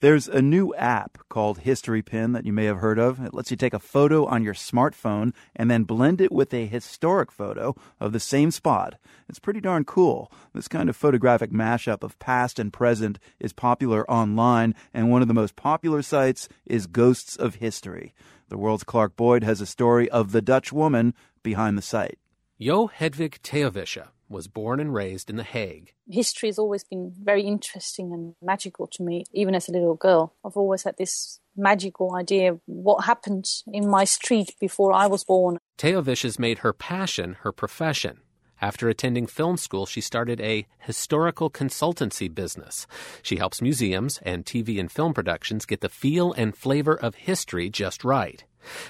There's a new app called Historypin that you may have heard of. It lets you take a photo on your smartphone and then blend it with a historic photo of the same spot. It's pretty darn cool. This kind of photographic mashup of past and present is popular online, and one of the most popular sites is Ghosts of History. The world's Clark Boyd has a story of the Dutch woman behind the site. Jo Hedwig Teeuwisse was born and raised in The Hague. History has always been very interesting and magical to me, even as a little girl. I've always had this magical idea of what happened in my street before I was born. Teeuwisse's made her passion her profession. After attending film school, she started a historical consultancy business. She helps museums and TV and film productions get the feel and flavor of history just right.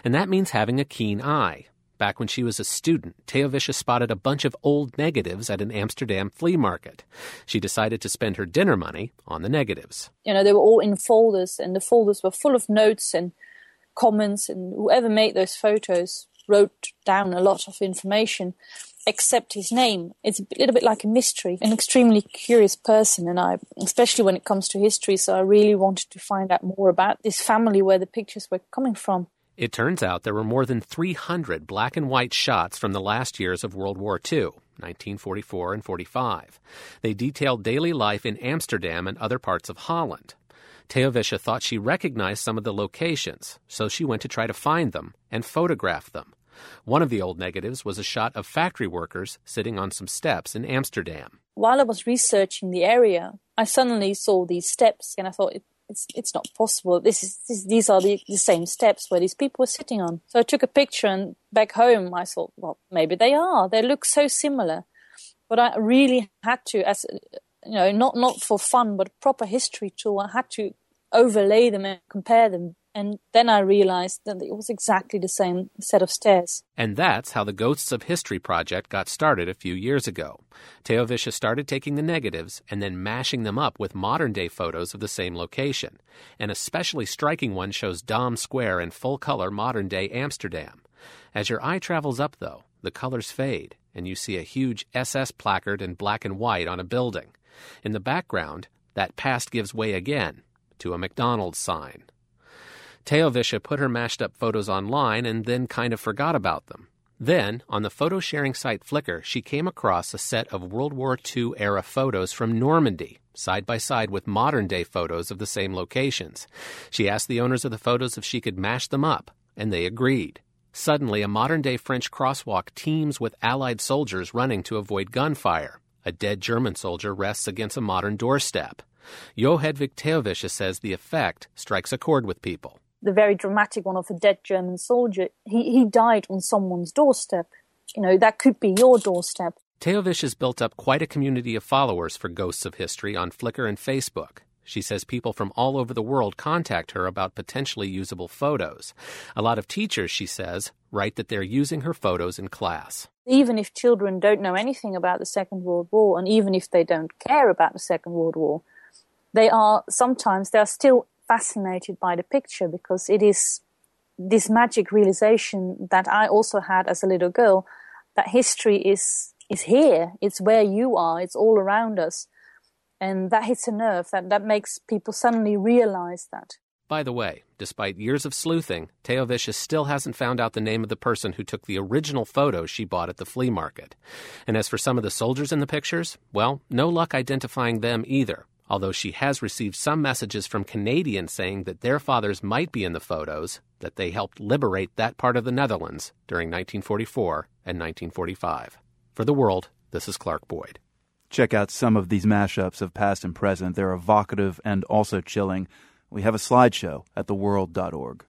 And that means having a keen eye, Back when she was a student, Teeuwisse spotted a bunch of old negatives at an Amsterdam flea market. She decided to spend her dinner money on the negatives. You know, they were all in folders, and the folders were full of notes and comments, and whoever made those photos wrote down a lot of information except his name. It's a little bit like a mystery, an extremely curious person, and I, especially when it comes to history, so I really wanted to find out more about this family where the pictures were coming from. It turns out there were more than 300 black and white shots from the last years of World War II, 1944 and 45. They detailed daily life in Amsterdam and other parts of Holland. Teeuwisse thought she recognized some of the locations, so she went to try to find them and photograph them. One of the old negatives was a shot of factory workers sitting on some steps in Amsterdam. While I was researching the area, I suddenly saw these steps and I thought it's it's not possible. This is this, these are the, the same steps where these people were sitting on. So I took a picture and back home I thought, well, maybe they are. They look so similar, but I really had to, as you know, not not for fun, but proper history tool. I had to overlay them and compare them and then I realized that it was exactly the same set of stairs. And that's how the Ghosts of History project got started a few years ago. Teeuwisse started taking the negatives and then mashing them up with modern day photos of the same location. An especially striking one shows Dam Square in full color modern day Amsterdam. As your eye travels up, though, the colors fade, and you see a huge SS placard in black and white on a building. In the background, that past gives way again to a McDonald's sign. Teeuwisse put her mashed up photos online and then kind of forgot about them. Then, on the photo sharing site Flickr, she came across a set of World War II era photos from Normandy, side by side with modern day photos of the same locations. She asked the owners of the photos if she could mash them up, and they agreed. Suddenly, a modern day French crosswalk teams with Allied soldiers running to avoid gunfire. A dead German soldier rests against a modern doorstep. Jo Teeuwisse says the effect strikes a chord with people the very dramatic one of a dead German soldier, he, he died on someone's doorstep. You know, that could be your doorstep. Teeuwisse has built up quite a community of followers for Ghosts of History on Flickr and Facebook. She says people from all over the world contact her about potentially usable photos. A lot of teachers, she says, write that they're using her photos in class. Even if children don't know anything about the Second World War, and even if they don't care about the Second World War, they are sometimes, they are still fascinated by the picture because it is this magic realization that I also had as a little girl that history is is here. It's where you are. It's all around us. And that hits a nerve. That that makes people suddenly realize that. By the way, despite years of sleuthing, Teeuwisse still hasn't found out the name of the person who took the original photo she bought at the flea market. And as for some of the soldiers in the pictures, well, no luck identifying them either although she has received some messages from Canadians saying that their fathers might be in the photos, that they helped liberate that part of the Netherlands during 1944 and 1945. For the world, this is Clark Boyd. Check out some of these mashups of past and present. They're evocative and also chilling. We have a slideshow at theworld.org.